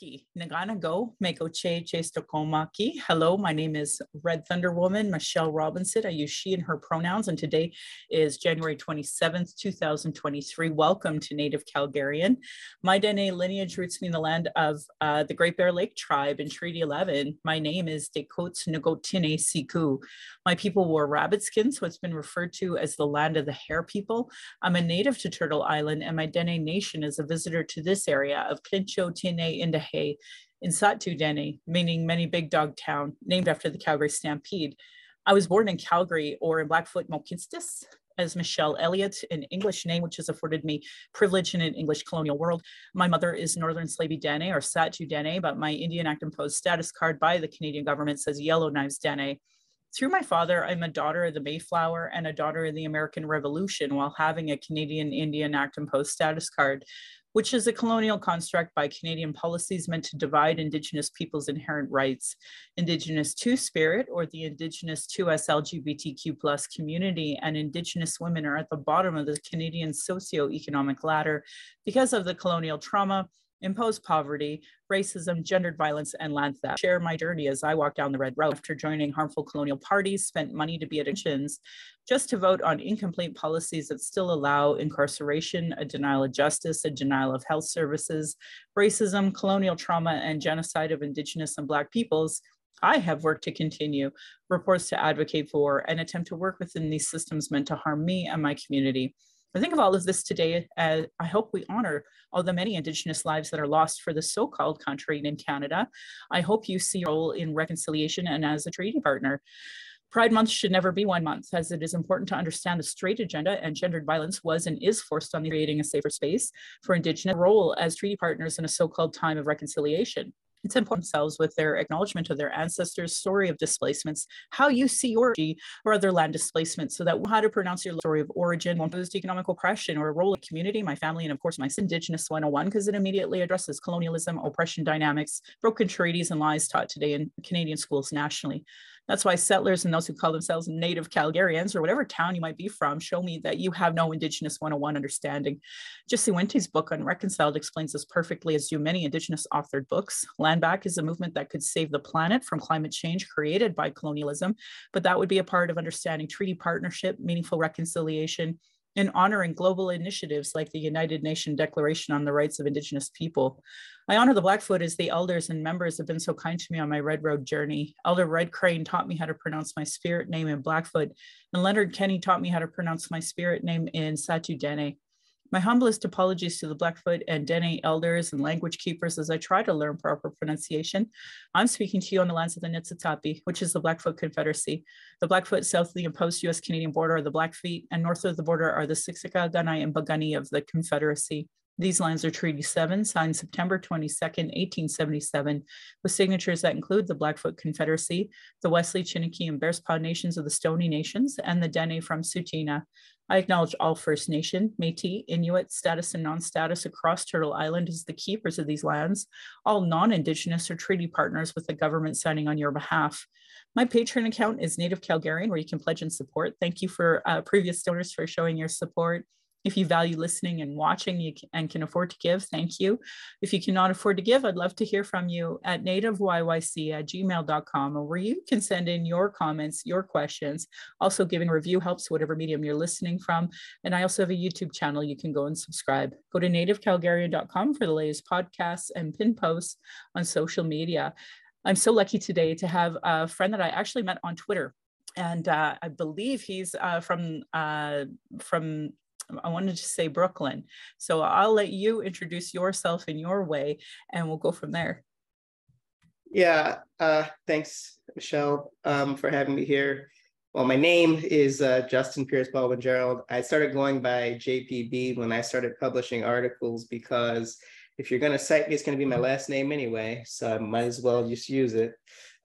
Ki. Nagana go. Hello, my name is Red Thunder Woman, Michelle Robinson. I use she and her pronouns, and today is January 27th, 2023. Welcome to Native Calgarian. My Dene lineage roots me in the land of uh, the Great Bear Lake tribe in Treaty 11. My name is Dekots Ngotine Siku. My people wore rabbit skins, so it's been referred to as the land of the hare people. I'm a native to Turtle Island, and my Dene nation is a visitor to this area of Clincho Tine Indahe in Sahtu Dene, meaning many big dog town, named after the Calgary Stampede. I was born in Calgary or in Blackfoot Mohkinstsis as Michelle Elliott, an English name which has afforded me privilege in an English colonial world. My mother is Northern Slavey Dene or Sahtu Dene, but my Indian Act imposed status card by the Canadian government says Yellow Knives Dene. Through my father, I'm a daughter of the Mayflower and a daughter of the American Revolution while having a Canadian Indian Act imposed status card which is a colonial construct by Canadian policies meant to divide Indigenous peoples' inherent rights. Indigenous Two Spirit, or the Indigenous 2S LGBTQ plus community, and Indigenous women are at the bottom of the Canadian socio-economic ladder because of the colonial trauma, imposed poverty, racism, gendered violence, and land theft. Share my journey as I walk down the red road after joining harmful colonial parties, spent money to be at elections, just to vote on incomplete policies that still allow incarceration, a denial of justice, a denial of health services, racism, colonial trauma, and genocide of Indigenous and Black peoples. I have worked to continue, reports to advocate for, and attempt to work within these systems meant to harm me and my community. I think of all of this today as I hope we honor all the many Indigenous lives that are lost for the so called country in Canada. I hope you see your role in reconciliation and as a treaty partner. Pride Month should never be one month, as it is important to understand the straight agenda and gendered violence was and is forced on the creating a safer space for Indigenous role as treaty partners in a so called time of reconciliation it's important themselves with their acknowledgement of their ancestors' story of displacements, how you see your or other land displacement, so that how to pronounce your story of origin, one posed economic oppression, or a role of community, my family, and of course my Indigenous 101, because it immediately addresses colonialism, oppression dynamics, broken treaties, and lies taught today in Canadian schools nationally. That's why settlers and those who call themselves native Calgarians or whatever town you might be from show me that you have no Indigenous 101 understanding. Jesse book Unreconciled explains this perfectly, as do many Indigenous authored books. Land Back is a movement that could save the planet from climate change created by colonialism, but that would be a part of understanding treaty partnership, meaningful reconciliation, and honoring global initiatives like the United Nations Declaration on the Rights of Indigenous People. I honor the Blackfoot as the elders and members have been so kind to me on my Red Road journey. Elder Red Crane taught me how to pronounce my spirit name in Blackfoot, and Leonard Kenny taught me how to pronounce my spirit name in Sahtu Dene. My humblest apologies to the Blackfoot and Dene elders and language keepers as I try to learn proper pronunciation. I'm speaking to you on the lands of the Nitsitapi, which is the Blackfoot Confederacy. The Blackfoot south of the imposed US Canadian border are the Blackfeet, and north of the border are the Siksika, Kainai, and Piikani of the Confederacy. These lands are Treaty 7, signed September 22, 1877, with signatures that include the Blackfoot Confederacy, the Wesley, Chiniki, and Bearspaw nations of the Stoney Nations, and the Dene from Tsuut'ina. I acknowledge all First Nation, Métis, Inuit, status and non-status across Turtle Island as the keepers of these lands. All non-Indigenous or treaty partners with the government signing on your behalf. My Patreon account is Native Calgarian, where you can pledge and support. Thank you for uh, previous donors for showing your support. If you value listening and watching you can, and can afford to give, thank you. If you cannot afford to give, I'd love to hear from you at nativeyyc at gmail.com, where you can send in your comments, your questions. Also, giving review helps whatever medium you're listening from. And I also have a YouTube channel you can go and subscribe. Go to nativecalgarian.com for the latest podcasts and pin posts on social media. I'm so lucky today to have a friend that I actually met on Twitter and uh, I believe he's uh, from uh, from I wanted to say Brooklyn. So I'll let you introduce yourself in your way and we'll go from there. Yeah, uh, thanks, Michelle, um, for having me here. Well, my name is uh, Justin Pierce Baldwin Gerald. I started going by JPB when I started publishing articles because if you're going to cite me, it's going to be my last name anyway. So I might as well just use it.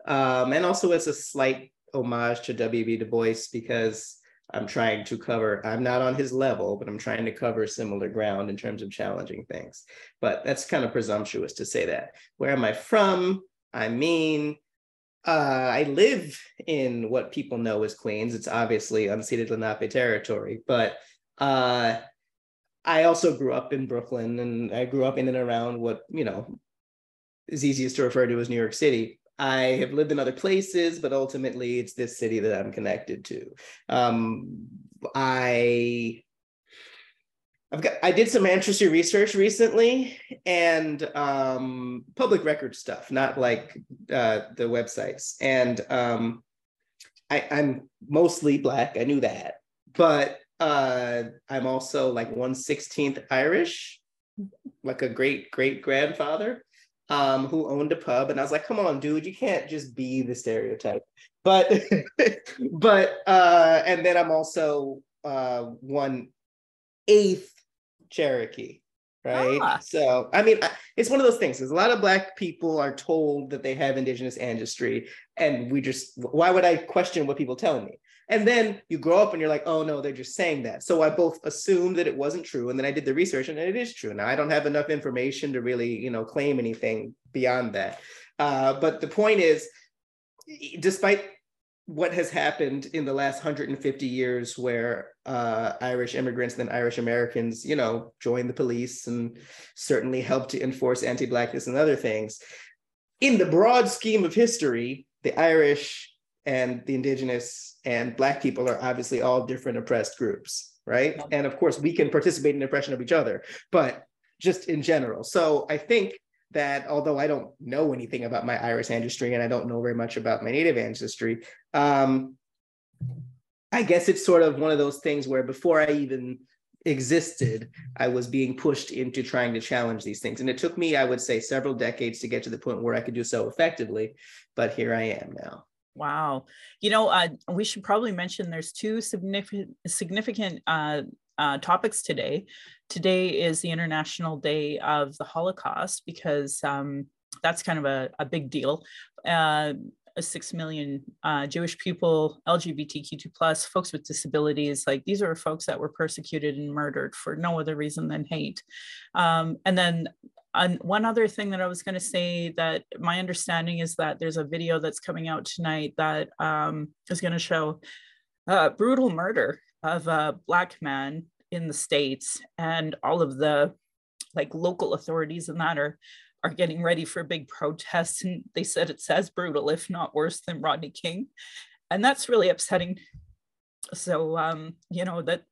Um, and also, it's a slight homage to W.B. Du Bois because I'm trying to cover, I'm not on his level, but I'm trying to cover similar ground in terms of challenging things. But that's kind of presumptuous to say that. Where am I from? I mean, uh, I live in what people know as Queens. It's obviously unceded Lenape territory, but uh, I also grew up in Brooklyn and I grew up in and around what, you know, is easiest to refer to as New York City. I have lived in other places, but ultimately it's this city that I'm connected to. Um, I I've got I did some ancestry research recently and um, public record stuff, not like uh, the websites. And um, I, I'm mostly black. I knew that, but uh, I'm also like one sixteenth Irish, like a great great grandfather um, who owned a pub, and I was like, "Come on, dude, you can't just be the stereotype." But, but, uh, and then I'm also uh, one eighth Cherokee, right? Ah. So, I mean, it's one of those things. There's a lot of Black people are told that they have Indigenous ancestry, and we just, why would I question what people tell me? And then you grow up and you're like, oh no, they're just saying that. So I both assumed that it wasn't true, and then I did the research, and it is true. Now I don't have enough information to really, you know, claim anything beyond that. Uh, but the point is, despite what has happened in the last 150 years where uh, Irish immigrants and Irish Americans, you know, joined the police and certainly helped to enforce anti-blackness and other things. In the broad scheme of history, the Irish and the indigenous and black people are obviously all different oppressed groups, right? And of course, we can participate in oppression of each other, but just in general. So I think that although I don't know anything about my Irish ancestry and I don't know very much about my native ancestry, um, I guess it's sort of one of those things where before I even existed, I was being pushed into trying to challenge these things. And it took me, I would say, several decades to get to the point where I could do so effectively. But here I am now. Wow. You know, uh, we should probably mention there's two significant significant uh, uh, topics today. Today is the International Day of the Holocaust because um, that's kind of a, a big deal. Uh, six million uh, Jewish people, LGBTQ2 plus, folks with disabilities, like these are folks that were persecuted and murdered for no other reason than hate. Um, and then and one other thing that I was going to say that my understanding is that there's a video that's coming out tonight that um, is going to show uh, brutal murder of a black man in the states and all of the like local authorities and that are are getting ready for big protests and they said it's as brutal if not worse than rodney king. And that's really upsetting. So um you know that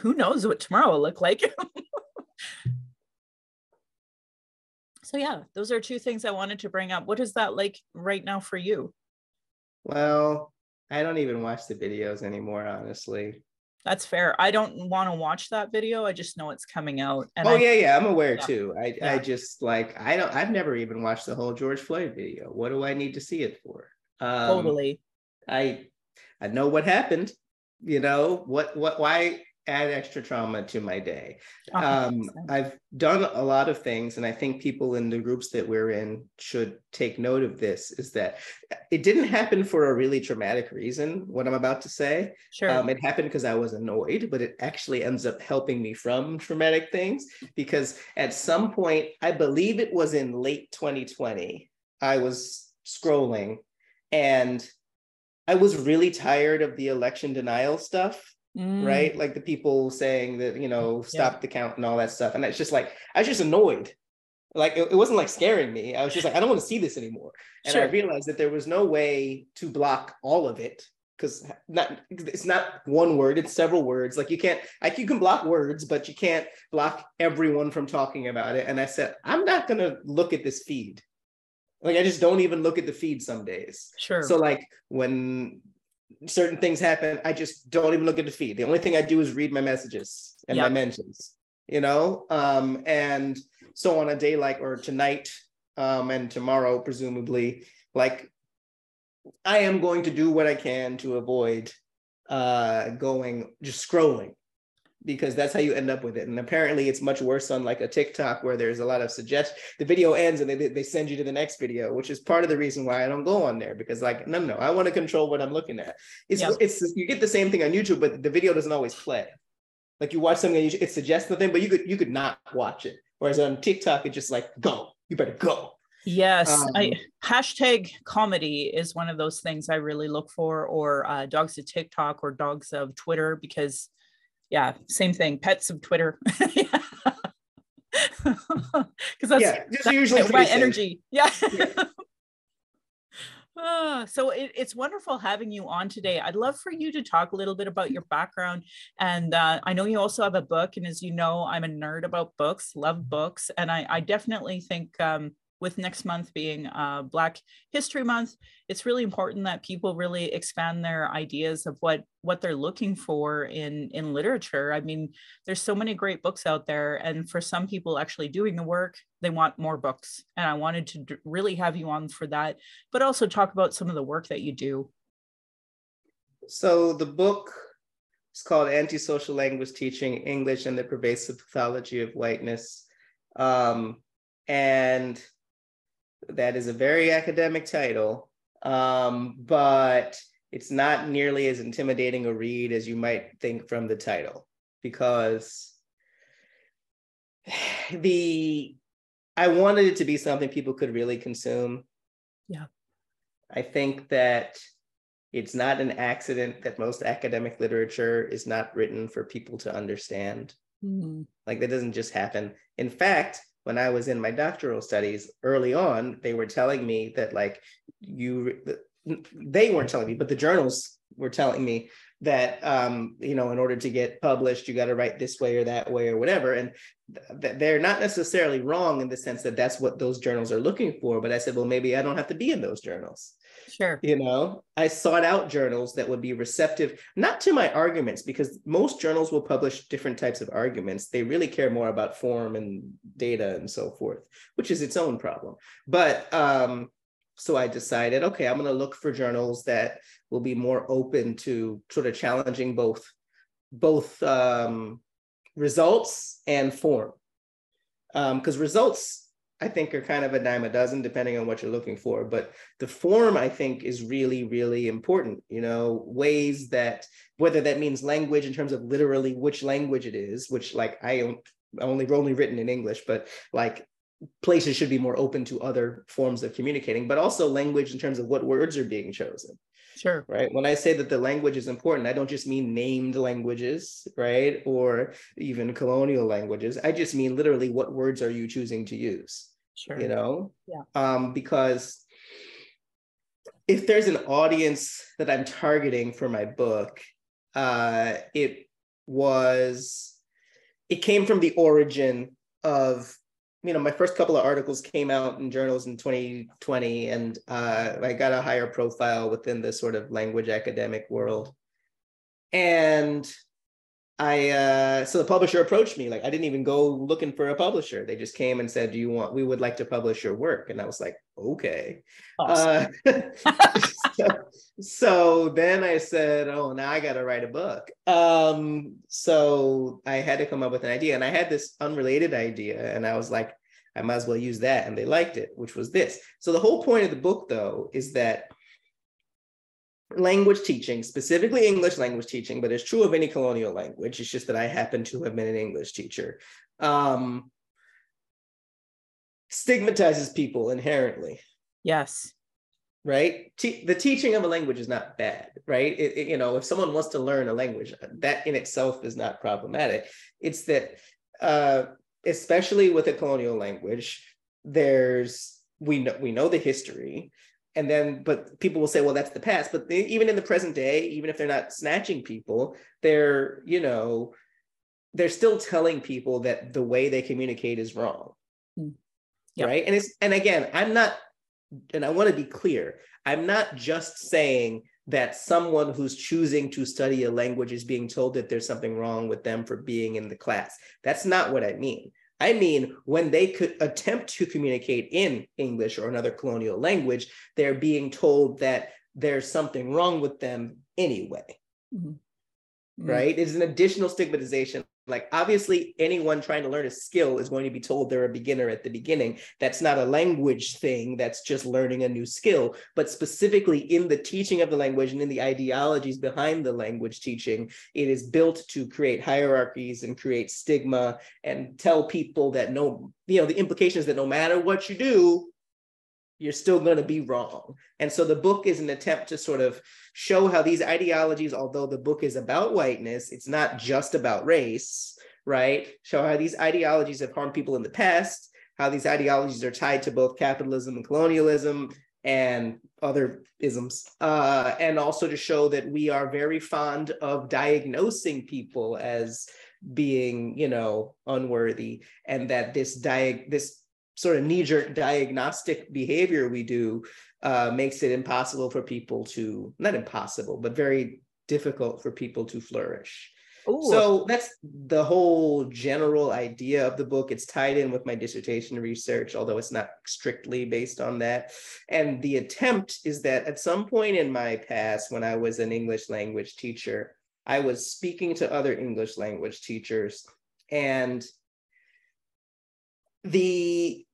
who knows what tomorrow will look like so yeah those are two things i wanted to bring up what is that like right now for you well i don't even watch the videos anymore honestly that's fair. I don't want to watch that video. I just know it's coming out. And oh I, yeah, yeah, I'm aware yeah. too. I yeah. I just like I don't. I've never even watched the whole George Floyd video. What do I need to see it for? Um, totally. I I know what happened. You know what what why add extra trauma to my day. Um, I've done a lot of things, and I think people in the groups that we're in should take note of this is that it didn't happen for a really traumatic reason, what I'm about to say. Sure. Um, it happened because I was annoyed, but it actually ends up helping me from traumatic things because at some point, I believe it was in late 2020, I was scrolling and I was really tired of the election denial stuff mm. right? Like the people saying that, you know, stop yeah. the count and all that stuff. And it's just like, I was just annoyed. Like it, it wasn't like scaring me. I was just like, I don't want to see this anymore. And sure. I realized that there was no way to block all of it because not it's not one word it's several words like you can't like you can block words but you can't block everyone from talking about it and i said i'm not going to look at this feed like i just don't even look at the feed some days sure so like when certain things happen, I just don't even look at the feed. The only thing I do is read my messages and yep. my mentions, you know? Um, and so on a day like, or tonight um, and tomorrow, presumably, like I am going to do what I can to avoid uh, going, just scrolling because that's how you end up with it. And apparently it's much worse on like a TikTok where there's a lot of suggest the video ends and they, they send you to the next video, which is part of the reason why I don't go on there because like, no, no, I want to control what I'm looking at. It's, yeah. it's, you get the same thing on YouTube, but the video doesn't always play. Like you watch something, and it suggests the thing, but you could, you could not watch it. Whereas on TikTok, it just like, go, you better go. Yes, um, I hashtag comedy is one of those things I really look for, or uh, dogs of TikTok or dogs of Twitter, because yeah, same thing. Pets of Twitter. because that's yeah, just that's usually my energy. Yeah. Yeah. Ah, so it, it's wonderful having you on today. I'd love for you to talk a little bit about your background. And uh, I know you also have a book. And as you know, I'm a nerd about books, love books. And I, I definitely think um, with next month being uh, Black History Month, it's really important that people really expand their ideas of what what they're looking for in in literature. I mean, there's so many great books out there, and for some people actually doing the work, they want more books. And I wanted to d- really have you on for that, but also talk about some of the work that you do. So the book is called Antisocial Language Teaching, English and the Pervasive Pathology of Whiteness. Um, and that is a very academic title, um, but it's not nearly as intimidating a read as you might think from the title, because the I wanted it to be something people could really consume. Yeah. I think that it's not an accident that most academic literature is not written for people to understand. Mm-hmm. Like that doesn't just happen. In fact, when I was in my doctoral studies early on, they were telling me that like you, they weren't telling me, but the journals were telling me that um, you know in order to get published, you got to write this way or that way or whatever, and th- they're not necessarily wrong in the sense that that's what those journals are looking for. But I said, well, maybe I don't have to be in those journals. Sure. You know, I sought out journals that would be receptive, not to my arguments, because most journals will publish different types of arguments. They really care more about form and data and so forth, which is its own problem. But um, so I decided, okay, I'm going to look for journals that will be more open to sort of challenging both both um, results and form, because um, results I think are kind of a dime a dozen, depending on what you're looking for. But the form, I think, is really, really important. You know, ways that whether that means language in terms of literally which language it is, which like I only only written in English, but like places should be more open to other forms of communicating, but also language in terms of what words are being chosen. Sure. Right. When I say that the language is important, I don't just mean named languages, right? Or even colonial languages. I just mean literally what words are you choosing to use? Sure. You know? Yeah. Um, because if there's an audience that I'm targeting for my book, uh, it was, it came from the origin of you know, my first couple of articles came out in journals in 2020, and uh, I got a higher profile within the sort of language academic world. And I, uh, so the publisher approached me, like, I didn't even go looking for a publisher. They just came and said, Do you want, we would like to publish your work. And I was like, Okay. Awesome. Uh, so, so, then I said, Oh, now I got to write a book. Um, so I had to come up with an idea. And I had this unrelated idea, and I was like, I might as well use that. And they liked it, which was this. So the whole point of the book, though, is that language teaching, specifically English language teaching, but it's true of any colonial language. It's just that I happen to have been an English teacher. Um, stigmatizes people inherently. Yes. Right. Te- the teaching of a language is not bad, right? It, it, you know, if someone wants to learn a language, that in itself is not problematic. It's that, uh, especially with a colonial language, there's we know we know the history and then but people will say well that's the past. But they, even in the present day even if they're not snatching people they're you know they're still telling people that the way they communicate is wrong. Mm. yep. right? And it's and again i'm not and i want to be clear i'm not just saying that someone who's choosing to study a language is being told that there's something wrong with them for being in the class. That's not what i mean I mean, when they could attempt to communicate in English or another colonial language, they're being told that there's something wrong with them anyway. Mm-hmm. Mm-hmm. Right? It's an additional stigmatization like obviously anyone trying to learn a skill is going to be told they're a beginner at the beginning. That's not a language thing, that's just learning a new skill. But specifically in the teaching of the language and in the ideologies behind the language teaching, it is built to create hierarchies and create stigma and tell people that no, you know, the implications that no matter what you do, you're still going to be wrong. And so the book is an attempt to sort of show how these ideologies, although the book is about whiteness, it's not just about race, right? Show how these ideologies have harmed people in the past, how these ideologies are tied to both capitalism and colonialism and other isms, uh, and also to show that we are very fond of diagnosing people as being, you know, unworthy, and that this diag this sort of knee-jerk diagnostic behavior we do uh, makes it impossible for people to not impossible, but very difficult for people to flourish. Ooh. So that's the whole general idea of the book. It's tied in with my dissertation research, although it's not strictly based on that. And the attempt is that at some point in my past, when I was an English language teacher, I was speaking to other English language teachers, and the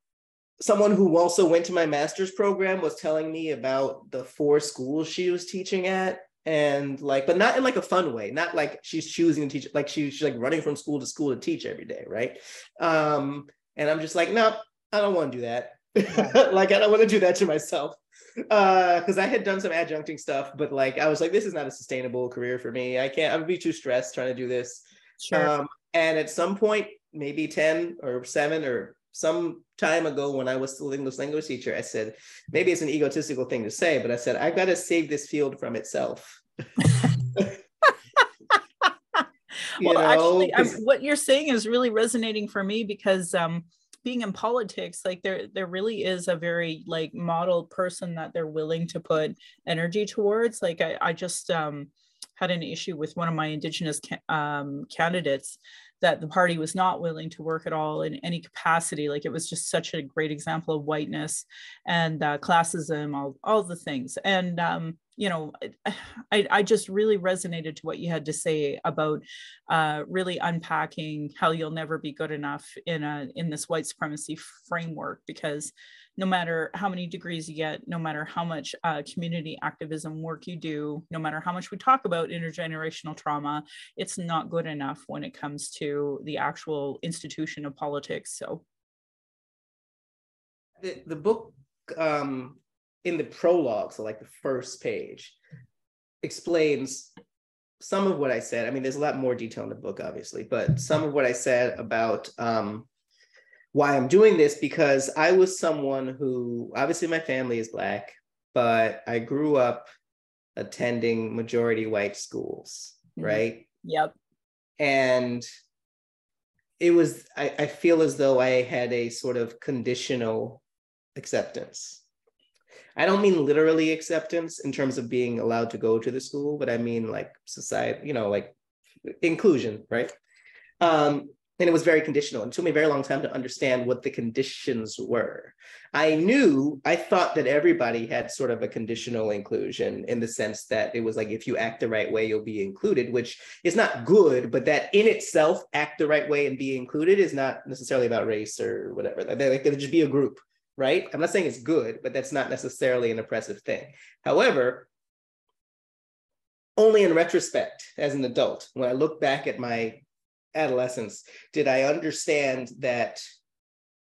someone who also went to my master's program was telling me about the four schools she was teaching at and like but not in like a fun way not like she's choosing to teach like she's, she's like running from school to school to teach every day right? Um and i'm just like no nope, i don't want to do that. Like i don't want to do that to myself. Uh because i had done some adjuncting stuff but like i was like this is not a sustainable career for me. I can't i would be too stressed trying to do this. Sure. um and at some point maybe 10 or 7 or some time ago when I was still English language teacher, I said, maybe it's an egotistical thing to say, but I said, I've got to save this field from itself. well, know? actually, I'm, what you're saying is really resonating for me because um, being in politics, like there, there really is a very like model person that they're willing to put energy towards. Like I, I just um, had an issue with one of my indigenous ca- um, candidates that the party was not willing to work at all in any capacity. Like it was just such a great example of whiteness and uh, classism, all, all the things. And, um, you know, I, I just really resonated to what you had to say about uh, really unpacking how you'll never be good enough in a in this white supremacy framework because no matter how many degrees you get, no matter how much uh, community activism work you do, no matter how much we talk about intergenerational trauma, it's not good enough when it comes to the actual institution of politics. So, the, the book um, in the prologue, so like the first page, explains some of what I said. I mean, there's a lot more detail in the book, obviously, but some of what I said about um, why I'm doing this because I was someone who obviously my family is black, but I grew up attending majority white schools, mm-hmm. right? Yep. And it was I, I feel as though I had a sort of conditional acceptance. I don't mean literally acceptance in terms of being allowed to go to the school, but I mean like society, you know, like inclusion, right? Um, and it was very conditional. And It took me a very long time to understand what the conditions were. I knew, I thought that everybody had sort of a conditional inclusion in the sense that it was like, if you act the right way, you'll be included, which is not good, but that in itself, act the right way and be included is not necessarily about race or whatever. Like, could just be a group, right? I'm not saying it's good, but that's not necessarily an oppressive thing. However, only in retrospect as an adult, when I look back at my adolescence did I understand that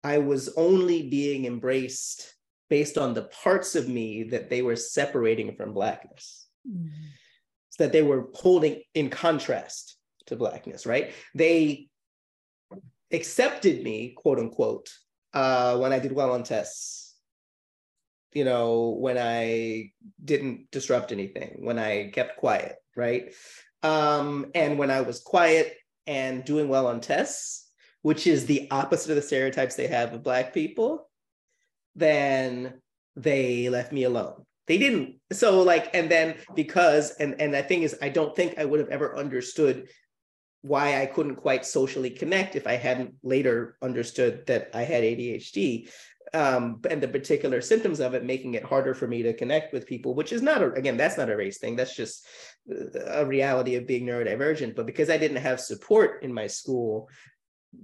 I was only being embraced based on the parts of me that they were separating from Blackness. Mm-hmm. So that they were holding in contrast to Blackness, right? They accepted me, quote unquote, uh, when I did well on tests. You know, when I didn't disrupt anything, when I kept quiet, right? Um, and when I was quiet, and doing well on tests, which is the opposite of the stereotypes they have of Black people, then they left me alone. They didn't. So, like, and then because, and, and the thing is, I don't think I would have ever understood why I couldn't quite socially connect if I hadn't later understood that I had ADHD um, and the particular symptoms of it making it harder for me to connect with people, which is not a, again, that's not a race thing. That's just a reality of being neurodivergent. But because I didn't have support in my school,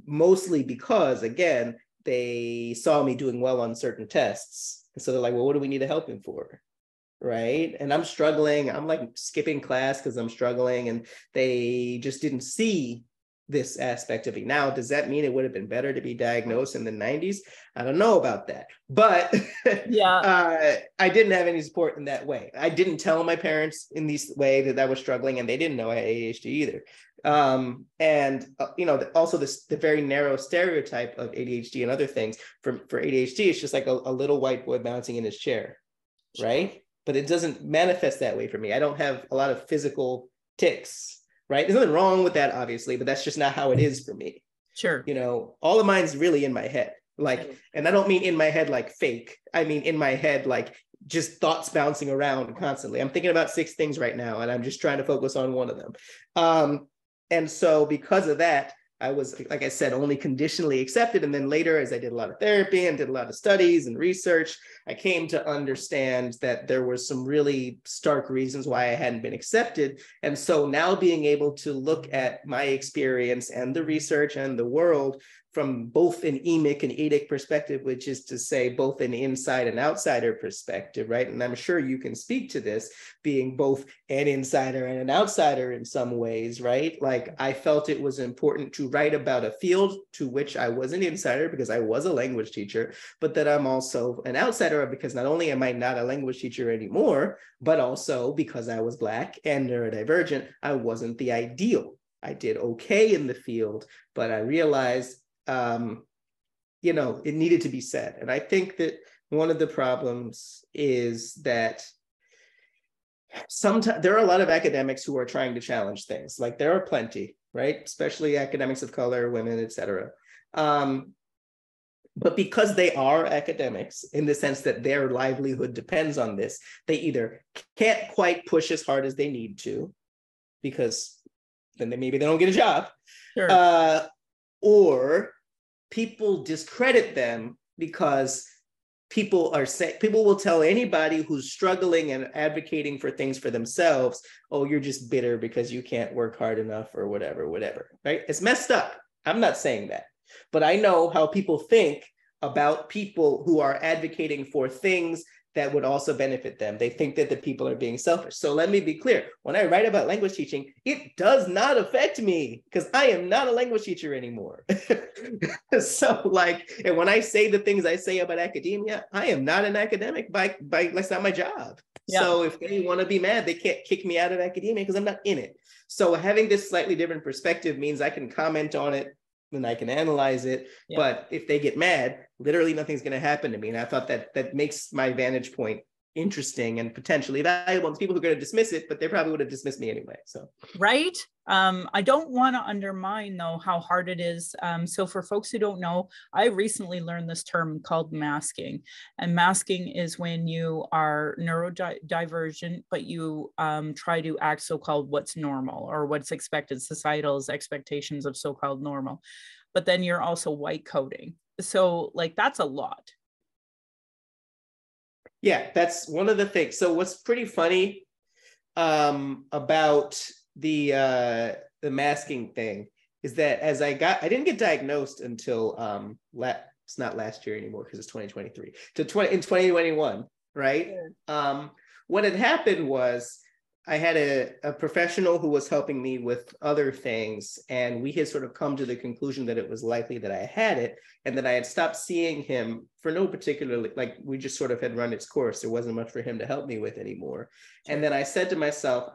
mostly because again, they saw me doing well on certain tests. And so they're like, well, what do we need to help him for? Right. And I'm struggling. I'm like skipping class because I'm struggling. And they just didn't see this aspect of me. Now, does that mean it would have been better to be diagnosed in the 90s? I don't know about that. But yeah, uh, I didn't have any support in that way. I didn't tell my parents in this way that I was struggling, and they didn't know I had ADHD either. Um, and uh, you know, also this the very narrow stereotype of ADHD and other things for for ADHD, it's just like a, a little white boy bouncing in his chair, right? But it doesn't manifest that way for me. I don't have a lot of physical tics right? There's nothing wrong with that, obviously, but that's just not how it is for me. Sure. You know, all of mine's really in my head. Like, and I don't mean in my head like fake. I mean in my head like just thoughts bouncing around constantly. I'm thinking about six things right now, and I'm just trying to focus on one of them. Um, and so because of that, I was, like I said, only conditionally accepted. And then later, as I did a lot of therapy and did a lot of studies and research, I came to understand that there were some really stark reasons why I hadn't been accepted. And so now being able to look at my experience and the research and the world from both an emic and etic perspective, which is to say both an inside and outsider perspective, right? And I'm sure you can speak to this being both an insider and an outsider in some ways, right? Like I felt it was important to write about a field to which I was an insider because I was a language teacher, but that I'm also an outsider because not only am I not a language teacher anymore, but also because I was Black and neurodivergent, I wasn't the ideal. I did okay in the field, but I realized um, you know, it needed to be said. And I think that one of the problems is that sometimes there are a lot of academics who are trying to challenge things. Like there are plenty, right? Especially academics of color, women, etc. Um, but because they are academics in the sense that their livelihood depends on this, they either can't quite push as hard as they need to, because then they, maybe they don't get a job, sure. uh, or people discredit them because people are saying people will tell anybody who's struggling and advocating for things for themselves oh you're just bitter because you can't work hard enough or whatever whatever right? It's messed up. I'm not saying that. But i know how people think about people who are advocating for things that would also benefit them. They think that the people are being selfish. So let me be clear. When I write about language teaching, it does not affect me because I am not a language teacher anymore. so like, and when I say the things I say about academia, I am not an academic by by that's not my job. Yeah. So if they want to be mad, they can't kick me out of academia because I'm not in it. So having this slightly different perspective means I can comment on it and I can analyze it. Yeah. But if they get mad, literally nothing's going to happen to me. And I thought that that makes my vantage point interesting and potentially valuable. There's people who are going to dismiss it, but they probably would have dismissed me anyway. So right. Um, I don't want to undermine though how hard it is. Um, so for folks who don't know, I recently learned this term called masking, and masking is when you are neurodivergent, but you um, try to act so-called what's normal or what's expected, societal's expectations of so-called normal. But then you're also white coding. So like that's a lot yeah, that's one of the things. So what's pretty funny um, about the uh, the masking thing is that as I got, I didn't get diagnosed until um, la- it's not last year anymore because it's 2023 to 20 in 2021, right? Yeah. Um, what had happened was I had a, a professional who was helping me with other things, and we had sort of come to the conclusion that it was likely that I had it, and that I had stopped seeing him for no particular like we just sort of had run its course. There wasn't much for him to help me with anymore. And then I said to myself,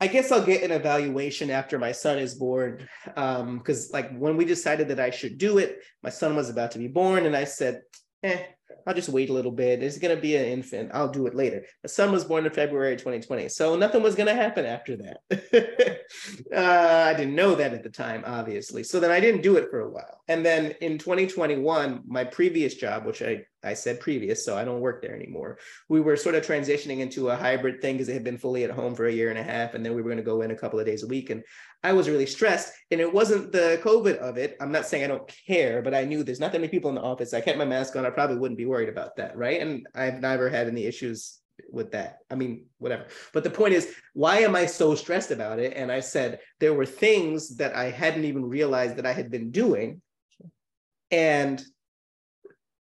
I guess I'll get an evaluation after my son is born. Um, because like when we decided that I should do it, my son was about to be born, and I said, eh, I'll just wait a little bit. It's going to be an infant. I'll do it later. The son was born in February 2020. So nothing was going to happen after that. uh, I didn't know that at the time, obviously. So then I didn't do it for a while. And then in 2021, my previous job, which I I said previous, so I don't work there anymore. We were sort of transitioning into a hybrid thing because it had been fully at home for a year and a half, and then we were going to go in a couple of days a week. And I was really stressed, and it wasn't the COVID of it. I'm not saying I don't care, but I knew there's not that many people in the office. I kept my mask on. I probably wouldn't be worried about that, right? And I've never had any issues with that. I mean, whatever. But the point is, why am I so stressed about it? And I said there were things that I hadn't even realized that I had been doing. And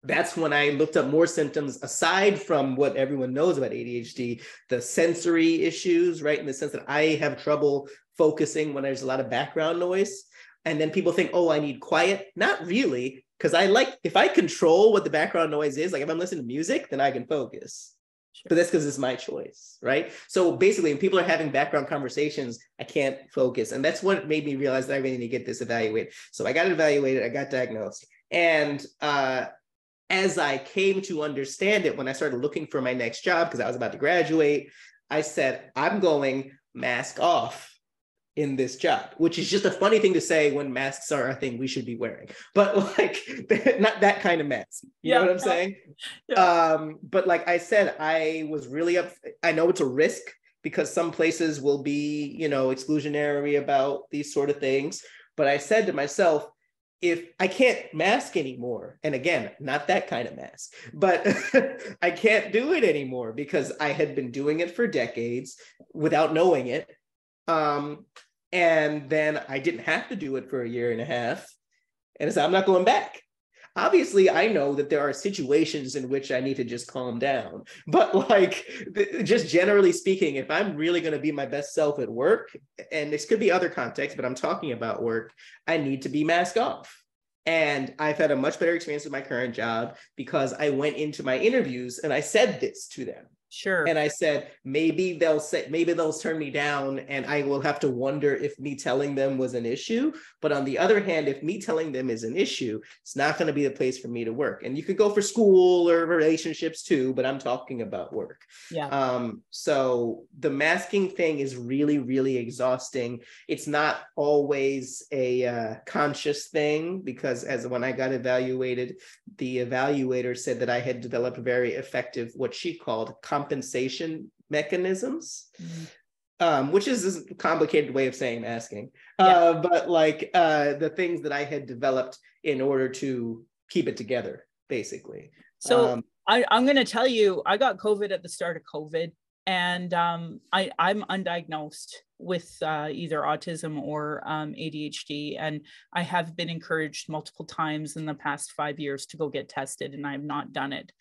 that's when I looked up more symptoms aside from what everyone knows about ADHD, the sensory issues, right? In the sense that I have trouble focusing when there's a lot of background noise. and then people think, oh, I need quiet. Not really, because I like if I control what the background noise is, like if I'm listening to music, then I can focus. Sure. But that's because it's my choice, right? So basically, when people are having background conversations, I can't focus. And that's what made me realize that I really need to get this evaluated. So I got evaluated, I got diagnosed. And uh, as I came to understand it, when I started looking for my next job, because I was about to graduate, I said, I'm going mask off in this job, which is just a funny thing to say when masks are a thing we should be wearing, but like not that kind of mask. You yeah. know what I'm saying? Yeah. Um, but like I said, I was really up. I know it's a risk because some places will be, you know, exclusionary about these sort of things. But I said to myself, if I can't mask anymore, and again, not that kind of mask, but I can't do it anymore because I had been doing it for decades without knowing it um, and then I didn't have to do it for a year and a half. And said, I'm not going back. Obviously, I know that there are situations in which I need to just calm down. But, like, just generally speaking, if I'm really going to be my best self at work, and this could be other contexts, but I'm talking about work, I need to be mask off. And I've had a much better experience with my current job because I went into my interviews and I said this to them. Sure. And I said, maybe they'll say, maybe they'll turn me down and I will have to wonder if me telling them was an issue. But on the other hand, if me telling them is an issue, it's not going to be the place for me to work. And you could go for school or relationships too, but I'm talking about work. Yeah. Um, so the masking thing is really, really exhausting. It's not always a uh, conscious thing because as when I got evaluated, the evaluator said that I had developed very effective, what she called compensation mechanisms. Mm-hmm. Um, which is a complicated way of saying masking. Yeah. Uh, but like uh, the things that I had developed in order to keep it together, basically. So um, I, I'm going to tell you, I got COVID at the start of COVID, and um, I, I'm undiagnosed with uh, either autism or um, ADHD. And I have been encouraged multiple times in the past five years to go get tested, and I have not done it.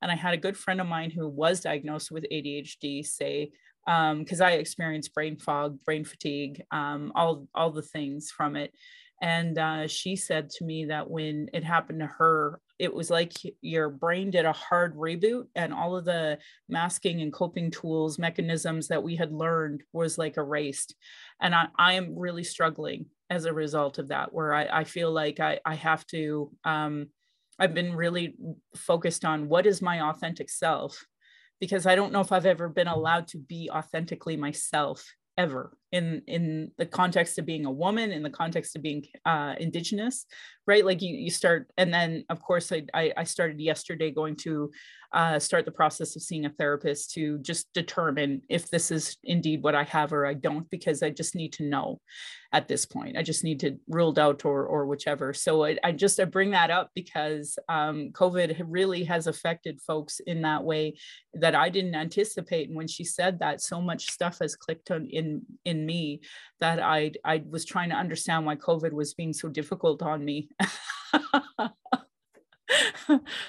And I had a good friend of mine who was diagnosed with ADHD say, because um, I experienced brain fog, brain fatigue, um, all all the things from it. And uh, she said to me that when it happened to her, it was like your brain did a hard reboot, and all of the masking and coping tools, mechanisms that we had learned was like erased. And I, I am really struggling as a result of that, where I, I feel like I, I have to. Um, I've been really focused on what is my authentic self because I don't know if I've ever been allowed to be authentically myself ever in in the context of being a woman in the context of being uh, indigenous right? Like you you start and then of course i i started yesterday going to uh, start the process of seeing a therapist to just determine if this is indeed what i have or i don't because i just need to know at this point. I just need to ruled out or or whichever. So i, I just i bring that up because um, covid really has affected folks in that way that i didn't anticipate. And when she said that so much stuff has clicked on in in me that I I was trying to understand why COVID was being so difficult on me.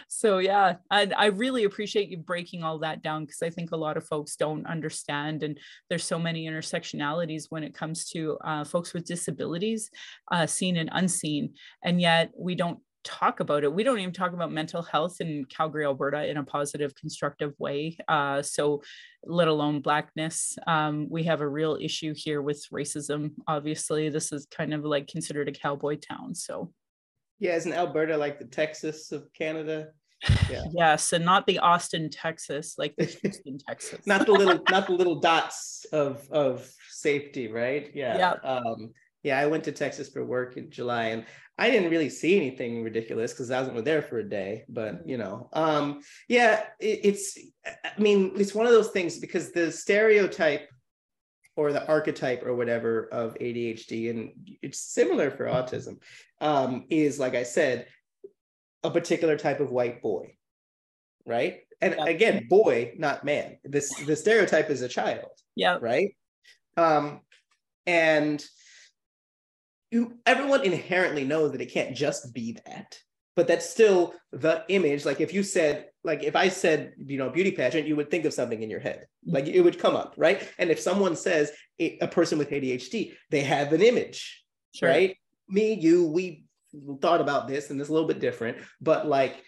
so yeah, I, I really appreciate you breaking all that down because I think a lot of folks don't understand, and there's so many intersectionalities when it comes to uh, folks with disabilities, uh, seen and unseen, and yet we don't talk about it. We don't even talk about mental health in Calgary, Alberta in a positive, constructive way. Uh, so, let alone Blackness. Um, we have a real issue here with racism. Obviously, this is kind of like considered a cowboy town. So, yeah, isn't Alberta like the Texas of Canada? Yeah. yes, and not the Austin, Texas, like the Houston, Texas. not the little, not the little dots of of safety, right? Yeah. Yeah. Um, yeah, I went to Texas for work in July, and I didn't really see anything ridiculous because I wasn't there for a day. But mm-hmm. you know, um, yeah, it, it's. I mean, it's one of those things because the stereotype or the archetype or whatever of ADHD, and it's similar for autism, um, is like I said, a particular type of white boy, right? And again, boy, not man. This the stereotype is a child. Yeah. Right. Um, and you everyone inherently knows that it can't just be that but that's still the image like if you said like if i said you know beauty pageant you would think of something in your head mm-hmm. like it would come up right and if someone says a person with adhd they have an image sure. right me, you, we thought about this and it's a little bit different, but like,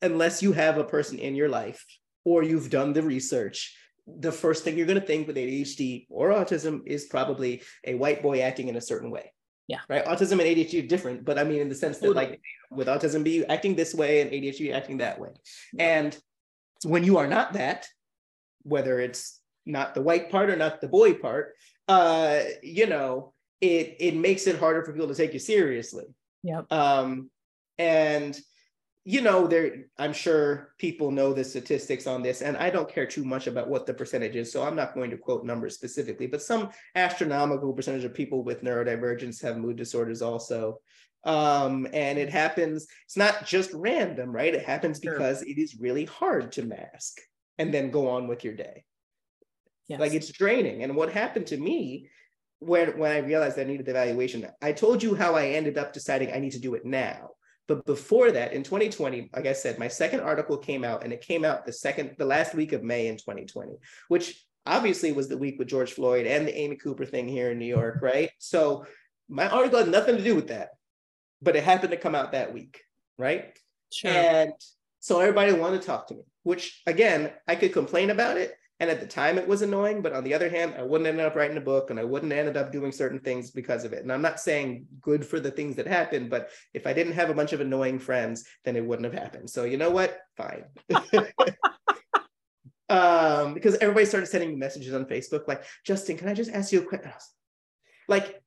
unless you have a person in your life or you've done the research, the first thing you're going to think with ADHD or autism is probably a white boy acting in a certain way. Yeah. Right. Autism and ADHD are different, but I mean, in the sense that, like, with autism, be acting this way and ADHD acting that way. And when you are not that, whether it's not the white part or not the boy part, uh, you know, it it makes it harder for people to take you seriously. Yeah. Um, and you know, there I'm sure people know the statistics on this, and I don't care too much about what the percentage is, so I'm not going to quote numbers specifically, but some astronomical percentage of people with neurodivergence have mood disorders also. Um, and it happens, it's not just random, right? It happens Sure. because it is really hard to mask and then go on with your day. Yes. Like it's draining. And what happened to me when when I realized I needed the evaluation, I told you how I ended up deciding I need to do it now. But before that, in 2020, like I said, my second article came out and it came out the second, the last week of May in 2020, which obviously was the week with George Floyd and the Amy Cooper thing here in New York, right? So my article had nothing to do with that, but it happened to come out that week, right? sure. And so everybody wanted to talk to me, which again, I could complain about it. And at the time it was annoying, but on the other hand, I wouldn't end up writing a book and I wouldn't ended up doing certain things because of it. And I'm not saying good for the things that happened, but if I didn't have a bunch of annoying friends, then it wouldn't have happened. So you know what? Fine. um, because everybody started sending me messages on Facebook like, Justin, can I just ask you a question? Like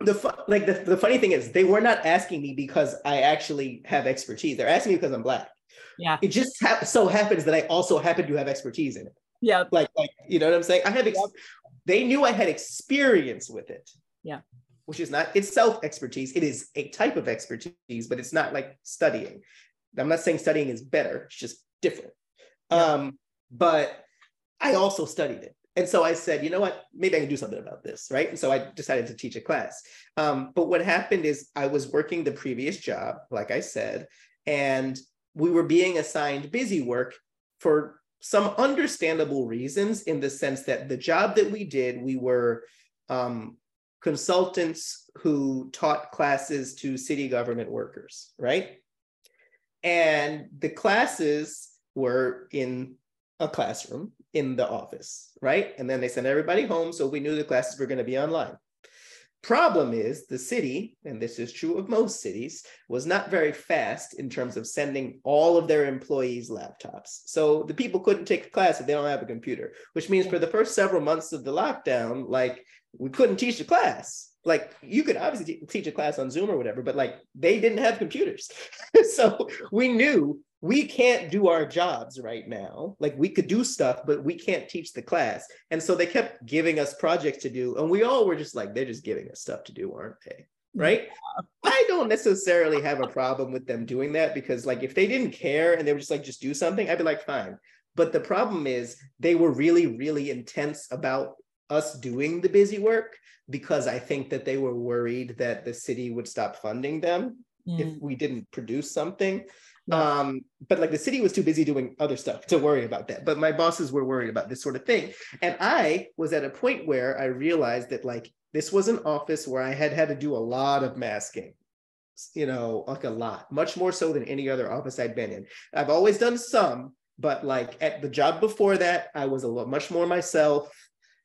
the fu- like the, the funny thing is they were not asking me because I actually have expertise. They're asking me because I'm black. Yeah. It just hap- so happens that I also happen to have expertise in it. Yeah. Like, like you know what I'm saying? I have. Ex- They knew I had experience with it. Yeah. Which is not itself expertise. It is a type of expertise, but it's not like studying. I'm not saying studying is better. It's just different. Yeah. Um, but I also studied it. And so I said, you know what, maybe I can do something about this, right? And so I decided to teach a class. Um, but what happened is I was working the previous job, like I said, and we were being assigned busy work for some understandable reasons in the sense that the job that we did, we were um, consultants who taught classes to city government workers, right? And the classes were in a classroom in the office, right? And then they sent everybody home. So we knew the classes were going to be online. Problem is, the city, and this is true of most cities, was not very fast in terms of sending all of their employees laptops. So the people couldn't take a class if they don't have a computer, which means for the first several months of the lockdown, like we couldn't teach the class. Like you could obviously teach a class on Zoom or whatever, but like they didn't have computers. so we knew we can't do our jobs right now. Like we could do stuff, but we can't teach the class. And so they kept giving us projects to do. And we all were just like, they're just giving us stuff to do, aren't they? Right. I don't necessarily have a problem with them doing that because, like, if they didn't care and they were just like, just do something, I'd be like, fine. But the problem is they were really, really intense about us doing the busy work because I think that they were worried that the city would stop funding them if we didn't produce something. Um, but like the city was too busy doing other stuff to worry about that. But my bosses were worried about this sort of thing. And I was at a point where I realized that like this was an office where I had had to do a lot of masking, you know, like a lot, much more so than any other office I'd been in. I've always done some, but like at the job before that, I was a lot much more myself.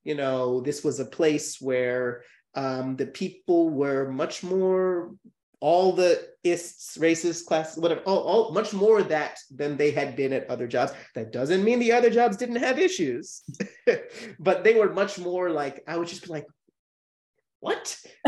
You know, this was a place where um, the people were much more all the ists, racist classes, whatever, all, all much more that than they had been at other jobs. That doesn't mean the other jobs didn't have issues, but they were much more like I would just be like, what?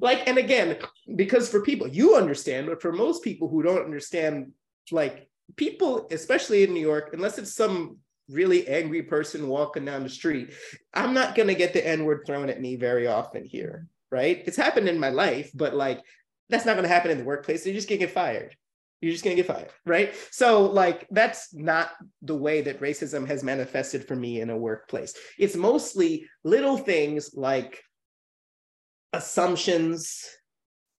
like, and again, because for people you understand, but for most people who don't understand, like people, especially in New York, unless it's some really angry person walking down the street, I'm not gonna get the N word thrown at me very often here right? It's happened in my life, but like that's not going to happen in the workplace. You're just going to get fired. You're just going to get fired, right? So like that's not the way that racism has manifested for me in a workplace. It's mostly little things like assumptions,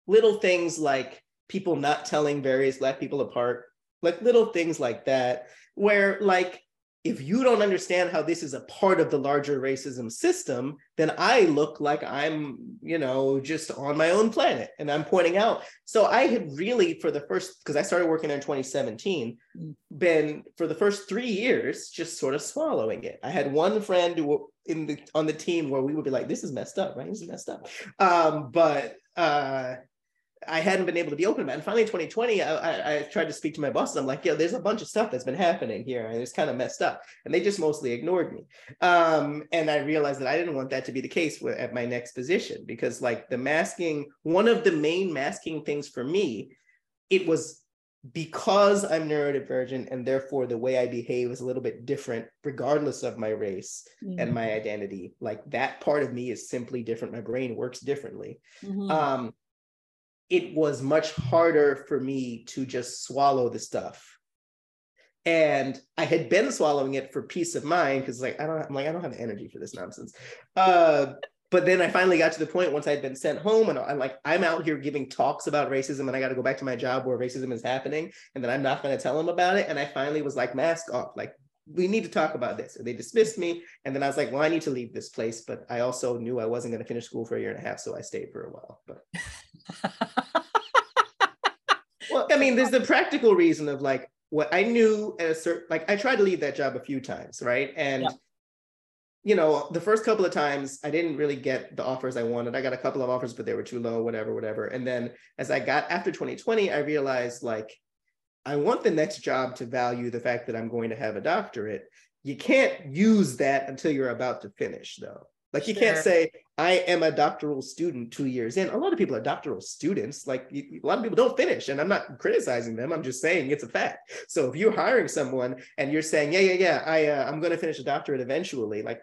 little things like people not telling various black people apart, like little things like that where like if you don't understand how this is a part of the larger racism system, then I look like I'm, you know, just on my own planet and I'm pointing out. So I had really, for the first, because I started working in 2017, mm. been for the first three years just sort of swallowing it. I had one friend who in the on the team where we would be like, this is messed up, right? This is messed up. Um, but uh I hadn't been able to be open about it. And finally, in 2020, I, I, I, tried to speak to my bosses. I'm like, yo, there's a bunch of stuff that's been happening here, and it's kind of messed up. And they just mostly ignored me. Um, and I realized that I didn't want that to be the case with, at my next position because, like, the masking, one of the main masking things for me, it was because I'm neurodivergent and therefore the way I behave is a little bit different, regardless of my race mm-hmm. and my identity. Like that part of me is simply different. My brain works differently. Mm-hmm. Um, it was much harder for me to just swallow the stuff. And I had been swallowing it for peace of mind because like I don't I'm like I don't have energy for this nonsense. Uh, but then I finally got to the point once I'd been sent home and I'm like I'm out here giving talks about racism and I got to go back to my job where racism is happening and then I'm not going to tell them about it and I finally was like mask off like we need to talk about this. And they dismissed me. And then I was like, well, I need to leave this place. But I also knew I wasn't going to finish school for a year and a half. So I stayed for a while. But well, I mean, there's the practical reason of like what I knew at a certain like I tried to leave that job a few times, right? And yeah. you know, the first couple of times I didn't really get the offers I wanted. I got a couple of offers, but they were too low, whatever, whatever. And then as I got after 2020, I realized like I want the next job to value the fact that I'm going to have a doctorate. You can't use that until you're about to finish, though. Like you sure. can't say I am a doctoral student two years in. A lot of people are doctoral students. Like you, a lot of people don't finish, and I'm not criticizing them. I'm just saying it's a fact. So if you're hiring someone and you're saying, yeah, yeah, yeah, I uh, I'm going to finish a doctorate eventually, like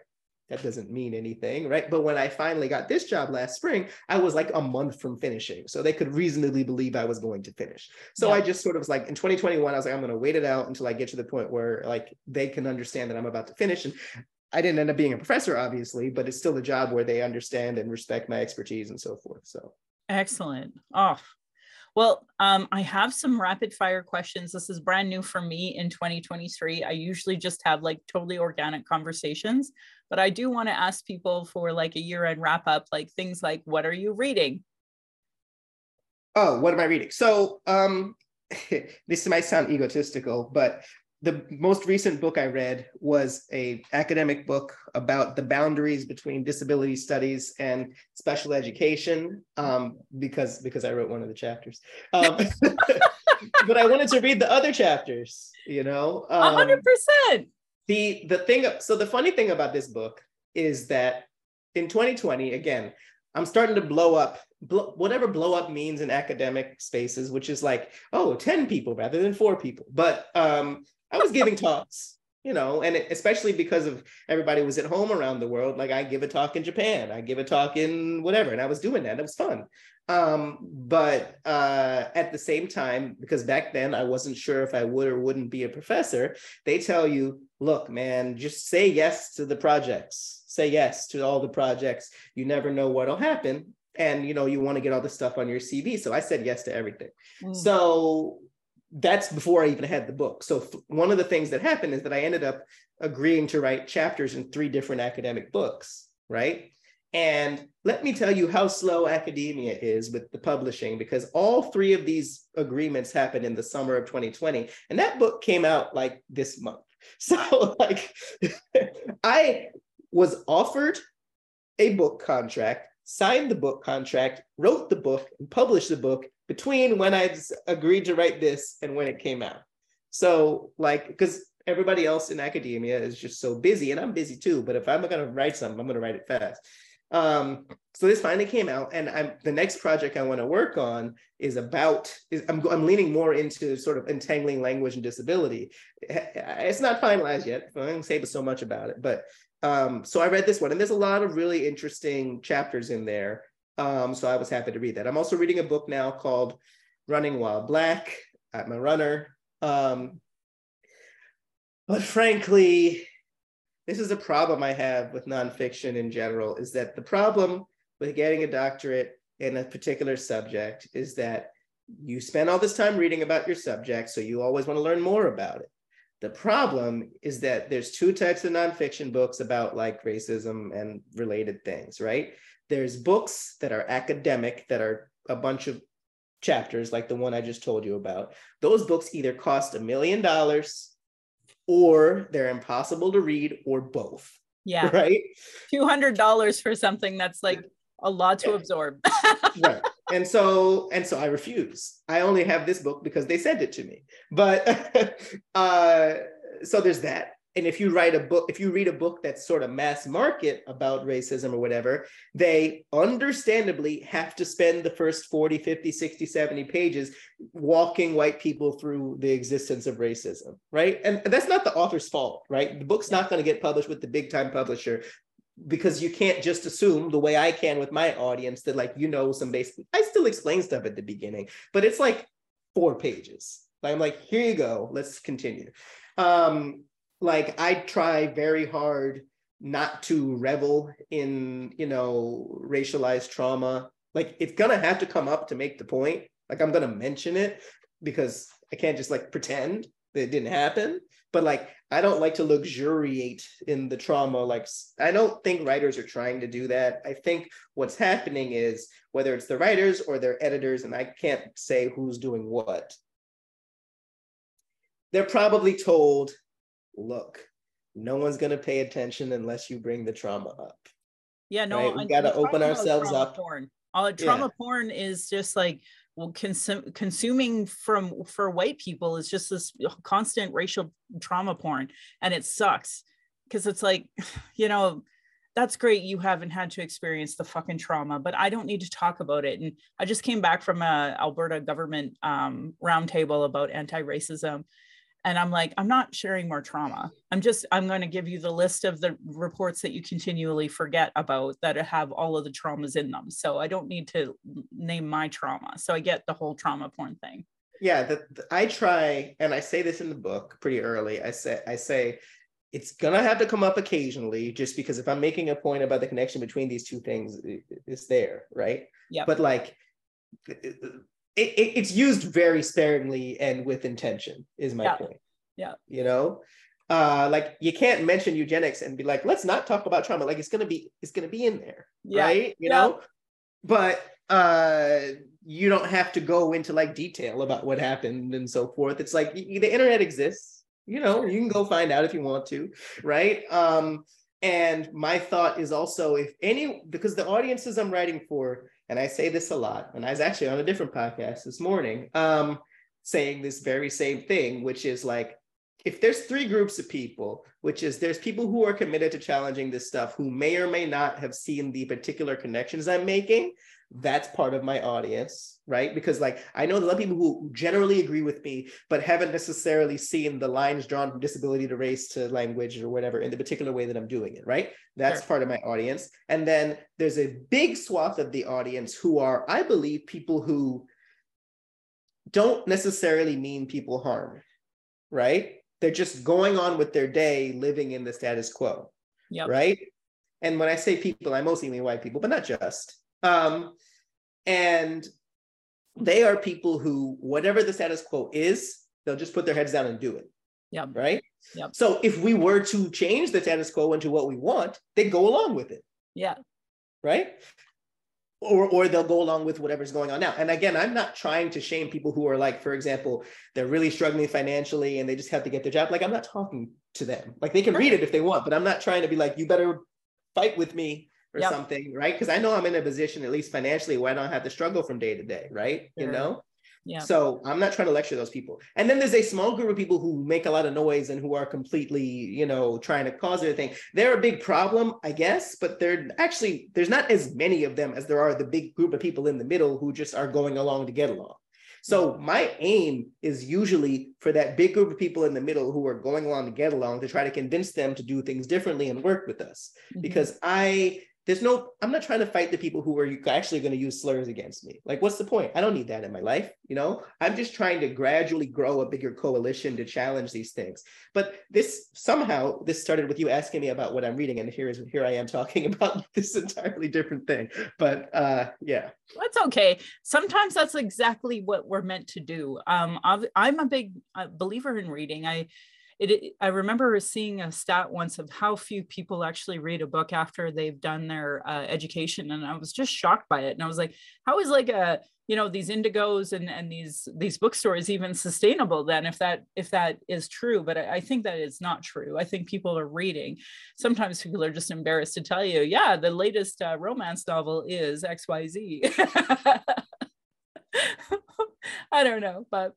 that doesn't mean anything, right? But when I finally got this job last spring, I was like a month from finishing. So they could reasonably believe I was going to finish. So yeah. I just sort of was like in 2021, I was like, I'm going to wait it out until I get to the point where like they can understand that I'm about to finish. And I didn't end up being a professor, obviously, but it's still a job where they understand and respect my expertise and so forth. So excellent. Oh, well, um, I have some rapid fire questions. This is brand new for me in 2023. I usually just have like totally organic conversations, but I do want to ask people for like a year end wrap up, like things like, what are you reading? Oh, what am I reading? So, um, this might sound egotistical, but the most recent book I read was a academic book about the boundaries between disability studies and special education um, because because I wrote one of the chapters. Um, but I wanted to read the other chapters. You know, um, hundred percent. The the thing. So the funny thing about this book is that in 2020, again, I'm starting to blow up blow, whatever blow up means in academic spaces, which is like, oh, 10 people rather than four people. But um, I was giving talks, you know, and especially because of everybody was at home around the world. Like I give a talk in Japan, I give a talk in whatever, and I was doing that. It was fun. Um, but uh, at the same time, because back then I wasn't sure if I would or wouldn't be a professor, they tell you, look, man, just say yes to the projects. Say yes to all the projects. You never know what'll happen and you know you want to get all the stuff on your cv so i said yes to everything mm. so that's before I even had the book. So one of the things that happened is that I ended up agreeing to write chapters in three different academic books, right? And let me tell you how slow academia is with the publishing, because all three of these agreements happened in the summer of 2020. And that book came out like this month. So, like, I was offered a book contract, signed the book contract, wrote the book, and published the book between when I agreed to write this and when it came out. So, like, because everybody else in academia is just so busy, and I'm busy too. But if I'm going to write something, I'm going to write it fast. Um, so this finally came out, and I'm the next project I want to work on is about. Is, I'm I'm leaning more into sort of entangling language and disability. It's not finalized yet. I don't say so much about it, but um, so I read this one, and there's a lot of really interesting chapters in there. Um, so I was happy to read that. I'm also reading a book now called Running While Black. I'm a runner. Um, but frankly, this is a problem I have with nonfiction in general is that the problem with getting a doctorate in a particular subject is that you spend all this time reading about your subject, so you always want to learn more about it. The problem is that there's two types of nonfiction books about like racism and related things, right? There's books that are academic, that are a bunch of chapters, like the one I just told you about. Those books either cost a million dollars or they're impossible to read or both. Yeah. Right. $200 for something that's like a lot to absorb. right. And so and so I refuse. I only have this book because they sent it to me. But uh so there's that. And if you write a book if you read a book that's sort of mass market about racism or whatever they understandably have to spend the first 40 50 60 70 pages walking white people through the existence of racism right? And that's not the author's fault right? The book's not going to get published with the big time publisher because you can't just assume the way I can with my audience that like you know some basic I still explain stuff at the beginning but it's like four pages I'm like here you go let's continue um like I try very hard not to revel in, you know, racialized trauma. Like it's gonna have to come up to make the point. Like I'm gonna mention it because I can't just like pretend that it didn't happen. But like I don't like to luxuriate in the trauma. Like I don't think writers are trying to do that. I think what's happening is whether it's the writers or their editors, and I can't say who's doing what. They're probably told look, no one's going to pay attention unless you bring the trauma up. Yeah, no, right? we got to open ourselves up. Porn. Uh, trauma yeah. porn is just like well, consum- consuming from for white people is just this constant racial trauma porn, and it sucks because it's like, you know, that's great you haven't had to experience the fucking trauma but i don't need to talk about it and i just came back from a alberta government um, roundtable about anti-racism and i'm like i'm not sharing more trauma. I'm just i'm going to give you the list of the reports that you continually forget about that have all of the traumas in them. So i don't need to name my trauma. So i get the whole trauma porn thing. Yeah the, the, i try and i say this in the book pretty early i say i say it's gonna have to come up occasionally just because if i'm making a point about the connection between these two things it's there right? Yeah but like it, it, it's used very sparingly and with intention is my yeah. point. Yeah. You know? Uh like you can't mention eugenics and be like let's not talk about trauma. Like it's gonna be it's gonna be in there yeah. right? You yeah. know? But uh you don't have to go into like detail about what happened and so forth. It's like the internet exists. You know you can go find out if you want to right? Um and my thought is also if any because the audiences i'm writing for and I say this a lot, and I was actually on a different podcast this morning, um, saying this very same thing, which is like, if there's three groups of people, which is there's people who are committed to challenging this stuff who may or may not have seen the particular connections I'm making, that's part of my audience, right? Because like I know a lot of people who generally agree with me, but haven't necessarily seen the lines drawn from disability to race to language or whatever in the particular way that I'm doing it, right? That's sure. part of my audience. And then there's a big swath of the audience who are, I believe, people who don't necessarily mean people harm, right? They're just going on with their day, living in the status quo, yep. right? And when I say people, I mostly mean white people, but not just. Um, and they are people who, whatever the status quo is, they'll just put their heads down and do it. Yeah. Right. Yep. So if we were to change the status quo into what we want, they go along with it. Yeah. Right. Or, or they'll go along with whatever's going on now. And again, I'm not trying to shame people who are like, for example, they're really struggling financially and they just have to get their job. Like, I'm not talking to them. Like, they can read it if they want, but I'm not trying to be like, you better fight with me or yep. something, right? Because I know I'm in a position, at least financially, where I don't have to struggle from day to day, right? Sure. You know? Yeah. So I'm not trying to lecture those people. And then there's a small group of people who make a lot of noise and who are completely, you know, trying to cause everything. They're a big problem, I guess, but they're actually there's not as many of them as there are the big group of people in the middle who just are going along to get along. So my aim is usually for that big group of people in the middle who are going along to get along to try to convince them to do things differently and work with us. Mm-hmm. Because I there's no i'm not trying to fight the people who are actually going to use slurs against me. Like what's the point? I don't need that in my life you know? I'm just trying to gradually grow a bigger coalition to challenge these things. But this somehow this started with you asking me about what i'm reading and here is here i am talking about this entirely different thing. But uh yeah. That's okay. Sometimes that's exactly what we're meant to do. Um i'm a big uh, believer in reading. I it, I remember seeing a stat once of how few people actually read a book after they've done their uh, education, and I was just shocked by it. And I was like, how is like a you know these indigos and and these these bookstores even sustainable then if that if that is true? But I, I think that is not true. I think people are reading. Sometimes people are just embarrassed to tell you yeah the latest uh, romance novel is xyz i don't know but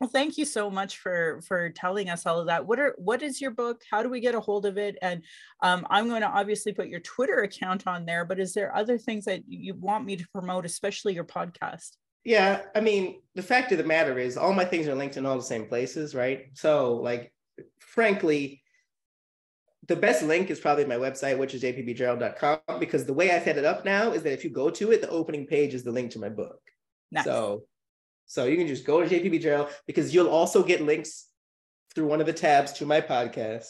well, thank you so much for for telling us all of that. What are what is your book? How do we get a hold of it? And um, I'm going to obviously put your Twitter account on there. But is there other things that you want me to promote, especially your podcast? Yeah, I mean, the fact of the matter is, all my things are linked in all the same places, right? So, like, frankly, the best link is probably my website, which is jpbgerald.com, because the way I set it up now is that if you go to it, the opening page is the link to my book. Nice. So so you can just go to JPB Gerald because you'll also get links through one of the tabs to my podcast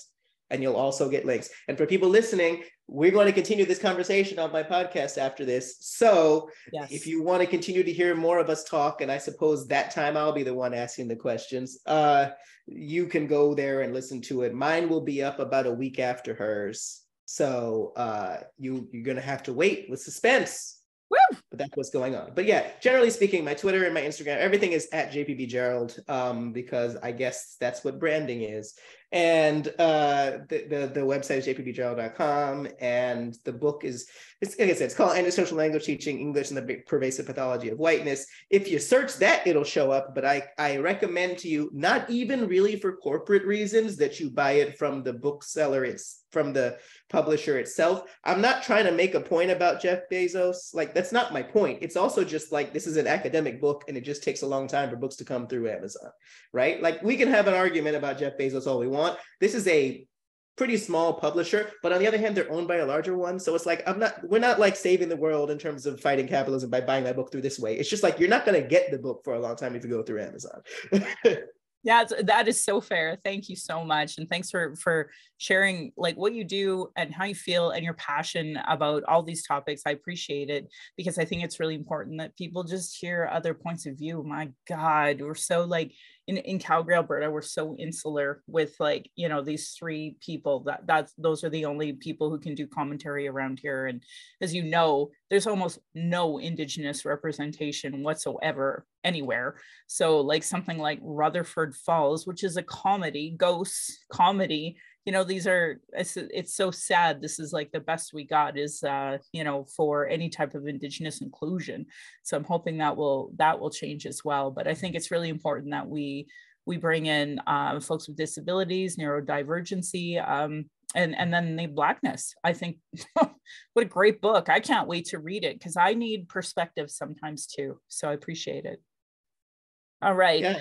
and you'll also get links. And for people listening, we're going to continue this conversation on my podcast after this. So yes. if you want to continue to hear more of us talk, and I suppose that time I'll be the one asking the questions, uh, you can go there and listen to it. Mine will be up about a week after hers. So uh, you, you're going to have to wait with suspense Woo! But that's what's going on. But yeah, generally speaking, my Twitter and my Instagram, everything is at JPB Gerald um, because I guess that's what branding is. And uh, the, the, the website is jpbgerald.com. And the book is, it's, like I said, it's called Antisocial Language Teaching English and the Pervasive Pathology of Whiteness. If you search that, it'll show up. But I, I recommend to you, not even really for corporate reasons, that you buy it from the bookseller. It's from the publisher itself. I'm not trying to make a point about Jeff Bezos. Like, that's not my point. It's also just like this is an academic book and it just takes a long time for books to come through Amazon, right? Like, we can have an argument about Jeff Bezos all we want. This is a pretty small publisher, but on the other hand, they're owned by a larger one. So it's like, I'm not, we're not like saving the world in terms of fighting capitalism by buying my book through this way. It's just like, you're not going to get the book for a long time if you go through Amazon. yeah that is so fair. Thank you so much and thanks for for sharing like what you do and how you feel and your passion about all these topics. I appreciate it because i think it's really important that people just hear other points of view. My god we're so like in, in Calgary, Alberta, we're so insular with like, you know, these three people that that's those are the only people who can do commentary around here. And as you know, there's almost no indigenous representation whatsoever anywhere. So like something like Rutherford Falls, which is a comedy, ghosts comedy, you know these are it's, it's so sad this is like the best we got is uh you know for any type of indigenous inclusion. So i'm hoping that will that will change as well. But i think it's really important that we we bring in uh, folks with disabilities neurodivergency um, and and then the blackness. I think what a great book. I can't wait to read it because i need perspective sometimes too. So i appreciate it. All right. Yeah.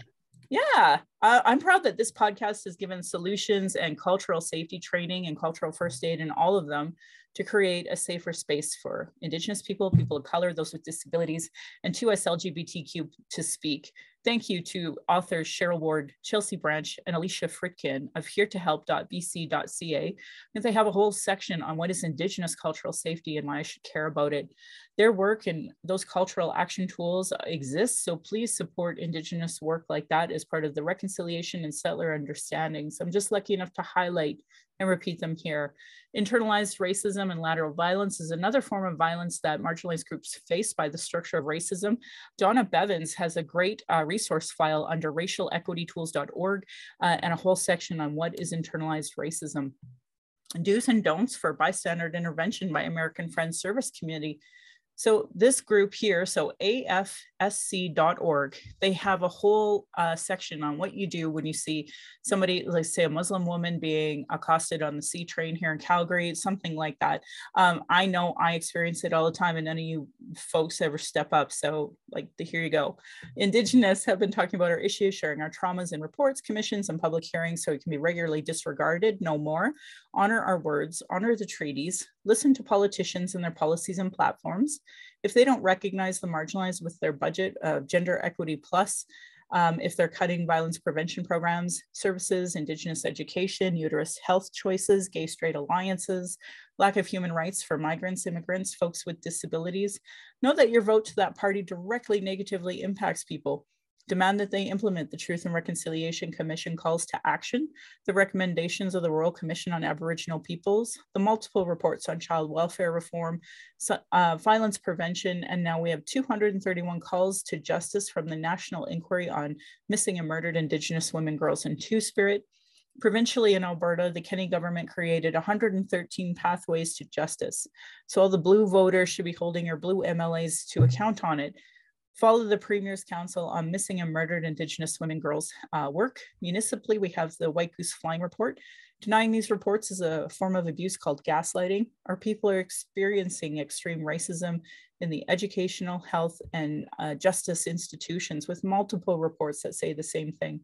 Yeah, I'm proud that this podcast has given solutions and cultural safety training and cultural first aid and all of them to create a safer space for Indigenous people, people of color, those with disabilities, and to us LGBTQ to speak. Thank you to authors Cheryl Ward, Chelsea Branch, and Alicia Fridkin of heretohelp.bc.ca. They have a whole section on what is Indigenous cultural safety and why I should care about it. Their work and those cultural action tools exist, so please support Indigenous work like that as part of the reconciliation and settler understanding. So I'm just lucky enough to highlight and repeat them here. Internalized racism and lateral violence is another form of violence that marginalized groups face by the structure of racism. Donna Bivens has a great uh, resource file under racialequitytools.org uh, and a whole section on what is internalized racism. Do's and don'ts for bystander intervention by American Friends Service Committee so this group here, so afsc.org, they have a whole uh, section on what you do when you see somebody, like say a Muslim woman being accosted on the C train here in Calgary, something like that. Um, I know I experience it all the time and none of you folks ever step up. So like the, here you go. Indigenous have been talking about our issues, sharing our traumas in reports, commissions and public hearings so it can be regularly disregarded, no more. Honor our words, honor the treaties, listen to politicians and their policies and platforms. If they don't recognize the marginalized with their budget of Gender Equity Plus, um, if they're cutting violence prevention programs, services, Indigenous education, uterus health choices, gay straight alliances, lack of human rights for migrants, immigrants, folks with disabilities, know that your vote to that party directly negatively impacts people demand that they implement the Truth and Reconciliation Commission calls to action, the recommendations of the Royal Commission on Aboriginal Peoples, the multiple reports on child welfare reform, uh, violence prevention, and now we have 231 calls to justice from the National Inquiry on Missing and Murdered Indigenous Women, Girls, and Two-Spirit. Provincially in Alberta, the Kenney government created 113 pathways to justice. So all the blue voters should be holding your blue MLAs to account on it follow the Premier's Council on Missing and Murdered Indigenous Women Girls uh, work. Municipally, we have the White Goose Flying Report. Denying these reports is a form of abuse called gaslighting. Our people are experiencing extreme racism in the educational, health, and uh, justice institutions with multiple reports that say the same thing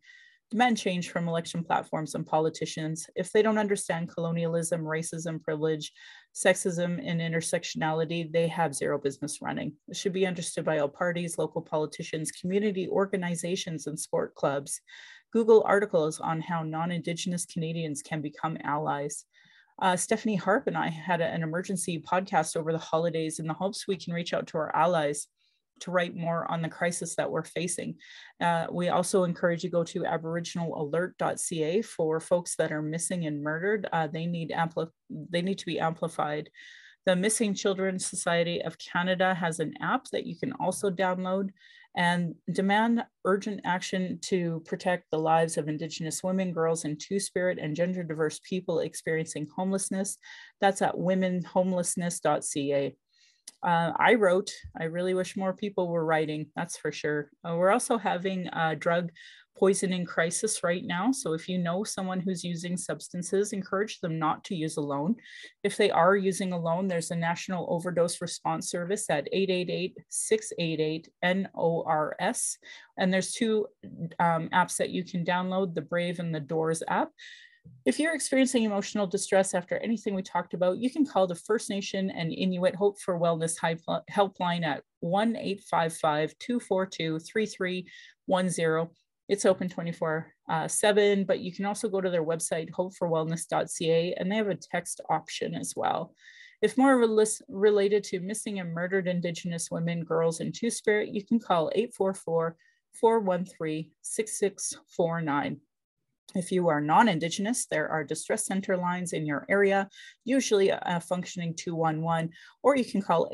demand change from election platforms and politicians if they don't understand colonialism, racism, privilege, sexism, and intersectionality, they have zero business running. It should be understood by all parties, local politicians, community organizations, and sport clubs. Google articles on how non-Indigenous Canadians can become allies. Uh, Stephanie Harp and I had a, an emergency podcast over the holidays in the hopes we can reach out to our allies to write more on the crisis that we're facing. Uh, we also encourage you go to aboriginalalert.ca for folks that are missing and murdered. Uh, they need ampli- they need to be amplified. The Missing Children Society of Canada has an app that you can also download and demand urgent action to protect the lives of Indigenous women, girls, and two spirit and gender diverse people experiencing homelessness. That's at womenhomelessness.ca uh, I wrote. I really wish more people were writing, that's for sure. Uh, we're also having a drug poisoning crisis right now. So if you know someone who's using substances, encourage them not to use alone. If they are using alone, there's a National Overdose Response Service at 888-688-NORS. And there's two um, apps that you can download, the Brave and the DORS app. If you're experiencing emotional distress after anything we talked about, you can call the First Nation and Inuit Hope for Wellness helpline at 1 855 242 3310. It's open 24 uh, 7, but you can also go to their website, hopeforwellness.ca, and they have a text option as well. If more related to missing and murdered Indigenous women, girls, and Two Spirit, you can call 844 413 6649. If you are non-Indigenous, there are distress center lines in your area, usually a functioning 211, or you can call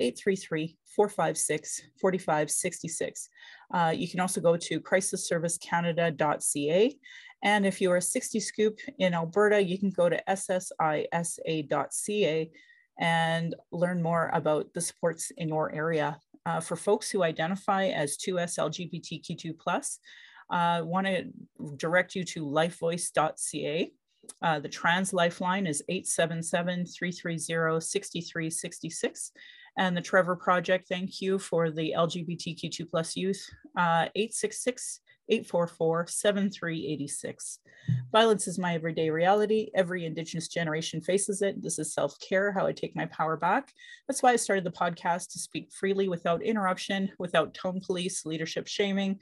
833-456-4566. Uh, you can also go to crisisservicecanada.ca. And if you are a 60 Scoop in Alberta, you can go to ssisa.ca and learn more about the supports in your area. Uh, for folks who identify as 2S LGBTQ2+, I uh, want to direct you to lifevoice.ca. Uh, the trans lifeline is 877-330-6366. And the Trevor Project, thank you for the LGBTQ2 plus youth, uh, 866 844 7386. Violence is my everyday reality. Every Indigenous generation faces it. This is self care, how I take my power back. That's why I started the podcast to speak freely without interruption, without tone police, leadership shaming,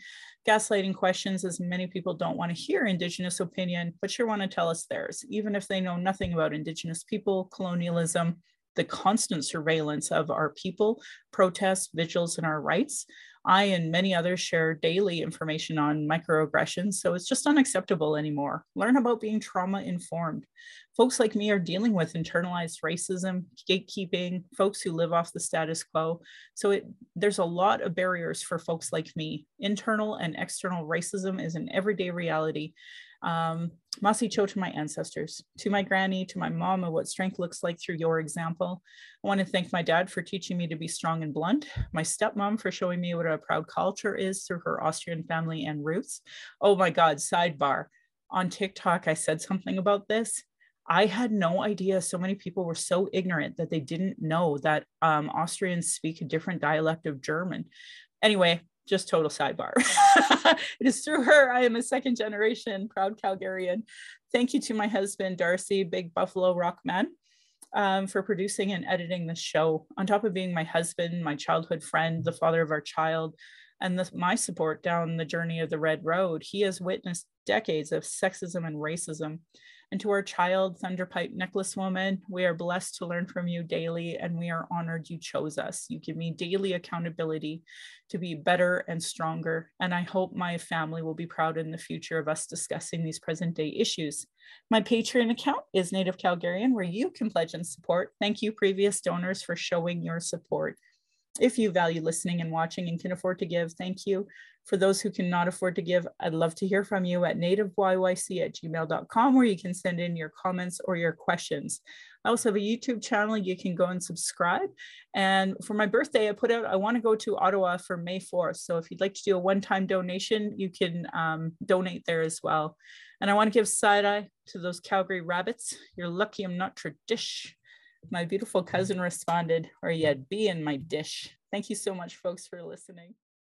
gaslighting questions, as many people don't want to hear Indigenous opinion, but sure want to tell us theirs, even if they know nothing about Indigenous people, colonialism, the constant surveillance of our people, protests, vigils, and our rights. I and many others share daily information on microaggressions, so it's just unacceptable anymore. Learn about being trauma informed. Folks like me are dealing with internalized racism, gatekeeping, folks who live off the status quo. So it, there's a lot of barriers for folks like me. Internal and external racism is an everyday reality um, Masi Cho to my ancestors, to my granny, to my mom, and what strength looks like through your example. I want to thank my dad for teaching me to be strong and blunt, my stepmom for showing me what a proud culture is through her Austrian family and roots. Oh my God, sidebar. On TikTok, I said something about this. I had no idea so many people were so ignorant that they didn't know that um, Austrians speak a different dialect of German. Anyway, just total sidebar. it is through her I am a second generation proud Calgarian. Thank you to my husband, Darcy, Big Buffalo Rock Man, um, for producing and editing this show. On top of being my husband, my childhood friend, the father of our child, and the, my support down the journey of the Red Road. He has witnessed decades of sexism and racism. And to our child, Thunderpipe Necklace Woman, we are blessed to learn from you daily, and we are honored you chose us. You give me daily accountability to be better and stronger. And I hope my family will be proud in the future of us discussing these present day issues. My Patreon account is Native Calgarian, where you can pledge and support. Thank you, previous donors, for showing your support. If you value listening and watching and can afford to give, thank you. For those who cannot afford to give, I'd love to hear from you at nativeyyc at gmail.com where you can send in your comments or your questions. I also have a YouTube channel. You can go and subscribe. And for my birthday, I put out, I want to go to Ottawa for May 4th. So if you'd like to do a one time donation, you can um, donate there as well. And I want to give side eye to those Calgary rabbits. You're lucky I'm not tradish. My beautiful cousin responded, or you had bee in my dish. Thank you so much, folks, for listening.